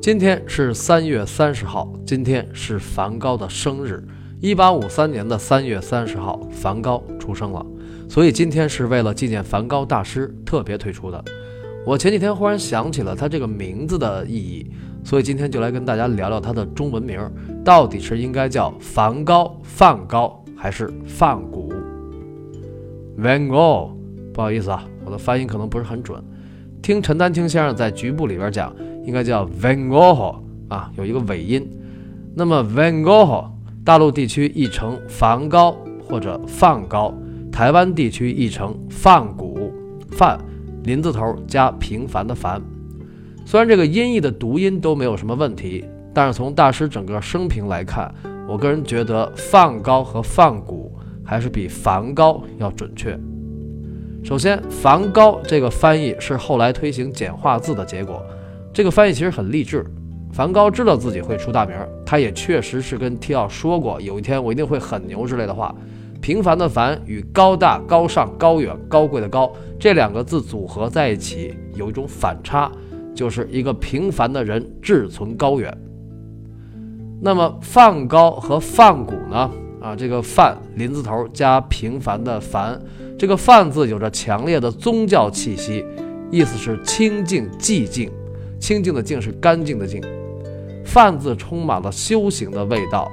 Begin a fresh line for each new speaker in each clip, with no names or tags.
今天是三月三十号，今天是梵高的生日。一八五三年的三月三十号，梵高出生了，所以今天是为了纪念梵高大师特别推出的。我前几天忽然想起了他这个名字的意义，所以今天就来跟大家聊聊他的中文名，到底是应该叫梵高、梵高还是梵谷？Van Gogh，不好意思啊，我的发音可能不是很准。听陈丹青先生在局部里边讲，应该叫 Van Gogh 啊，有一个尾音。那么 Van Gogh。大陆地区译成梵高或者梵高，台湾地区译成梵谷，梵林字头加平凡的凡。虽然这个音译的读音都没有什么问题，但是从大师整个生平来看，我个人觉得梵高和梵谷还是比梵高要准确。首先，梵高这个翻译是后来推行简化字的结果，这个翻译其实很励志。梵高知道自己会出大名，他也确实是跟提奥说过，有一天我一定会很牛之类的话。平凡的凡与高大、高尚、高远、高贵的高这两个字组合在一起，有一种反差，就是一个平凡的人志存高远。那么梵高和梵谷呢？啊，这个梵林字头加平凡的凡，这个梵字有着强烈的宗教气息，意思是清净寂静。清净的净是干净的净。梵字充满了修行的味道。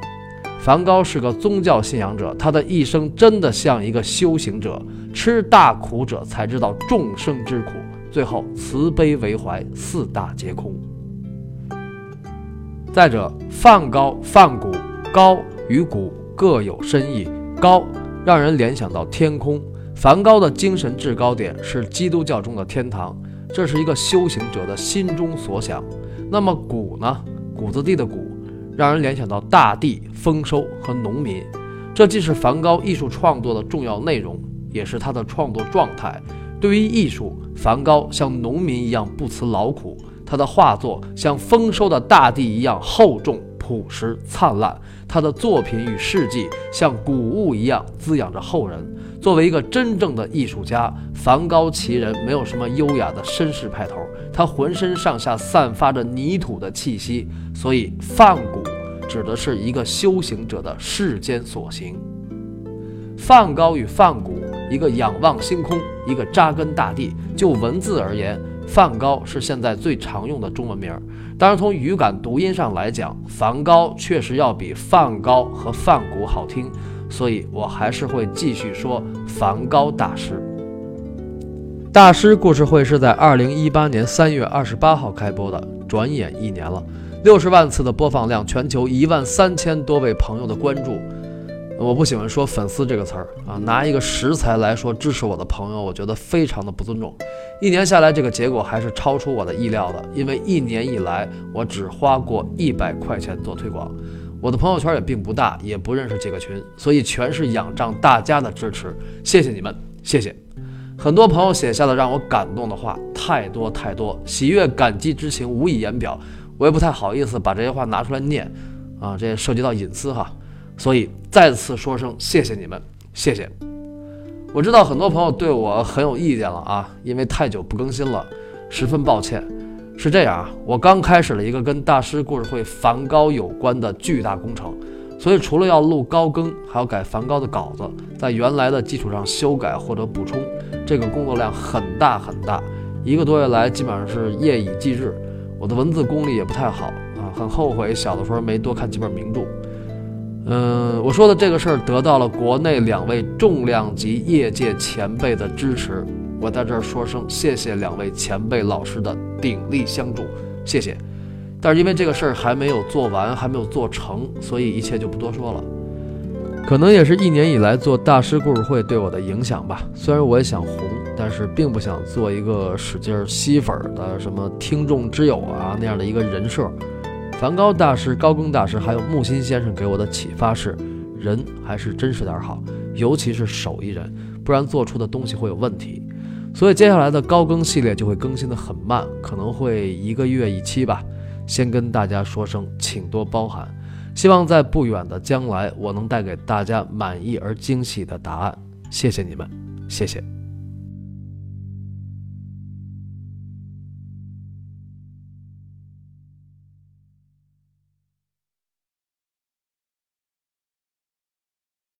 梵高是个宗教信仰者，他的一生真的像一个修行者，吃大苦者才知道众生之苦，最后慈悲为怀，四大皆空。再者，梵高、梵谷，高与谷各有深意。高让人联想到天空，梵高的精神制高点是基督教中的天堂，这是一个修行者的心中所想。那么谷呢？谷子地的谷，让人联想到大地、丰收和农民。这既是梵高艺术创作的重要内容，也是他的创作状态。对于艺术，梵高像农民一样不辞劳苦，他的画作像丰收的大地一样厚重、朴实、灿烂。他的作品与事迹像谷物一样滋养着后人。作为一个真正的艺术家，梵高其人没有什么优雅的绅士派头，他浑身上下散发着泥土的气息，所以梵谷指的是一个修行者的世间所行。梵高与梵谷，一个仰望星空，一个扎根大地。就文字而言，梵高是现在最常用的中文名。当然，从语感读音上来讲，梵高确实要比梵高和梵谷好听。所以我还是会继续说梵高大师。大师故事会是在二零一八年三月二十八号开播的，转眼一年了，六十万次的播放量，全球一万三千多位朋友的关注。我不喜欢说粉丝这个词儿啊，拿一个食材来说支持我的朋友，我觉得非常的不尊重。一年下来，这个结果还是超出我的意料的，因为一年以来我只花过一百块钱做推广。我的朋友圈也并不大，也不认识几个群，所以全是仰仗大家的支持。谢谢你们，谢谢。很多朋友写下了让我感动的话，太多太多，喜悦感激之情无以言表。我也不太好意思把这些话拿出来念，啊，这涉及到隐私哈。所以再次说声谢谢你们，谢谢。我知道很多朋友对我很有意见了啊，因为太久不更新了，十分抱歉。是这样啊，我刚开始了一个跟大师故事会梵高有关的巨大工程，所以除了要录高更，还要改梵高的稿子，在原来的基础上修改或者补充，这个工作量很大很大。一个多月来，基本上是夜以继日。我的文字功力也不太好啊，很后悔小的时候没多看几本名著。嗯，我说的这个事儿得到了国内两位重量级业界前辈的支持。我在这儿说声谢谢两位前辈老师的鼎力相助，谢谢。但是因为这个事儿还没有做完，还没有做成，所以一切就不多说了。可能也是一年以来做大师故事会对我的影响吧。虽然我也想红，但是并不想做一个使劲吸粉的什么听众之友啊那样的一个人设。梵高大师、高更大师还有木心先生给我的启发是：人还是真实点好，尤其是手艺人，不然做出的东西会有问题。所以接下来的高更系列就会更新的很慢，可能会一个月一期吧。先跟大家说声，请多包涵。希望在不远的将来，我能带给大家满意而惊喜的答案。谢谢你们，谢谢。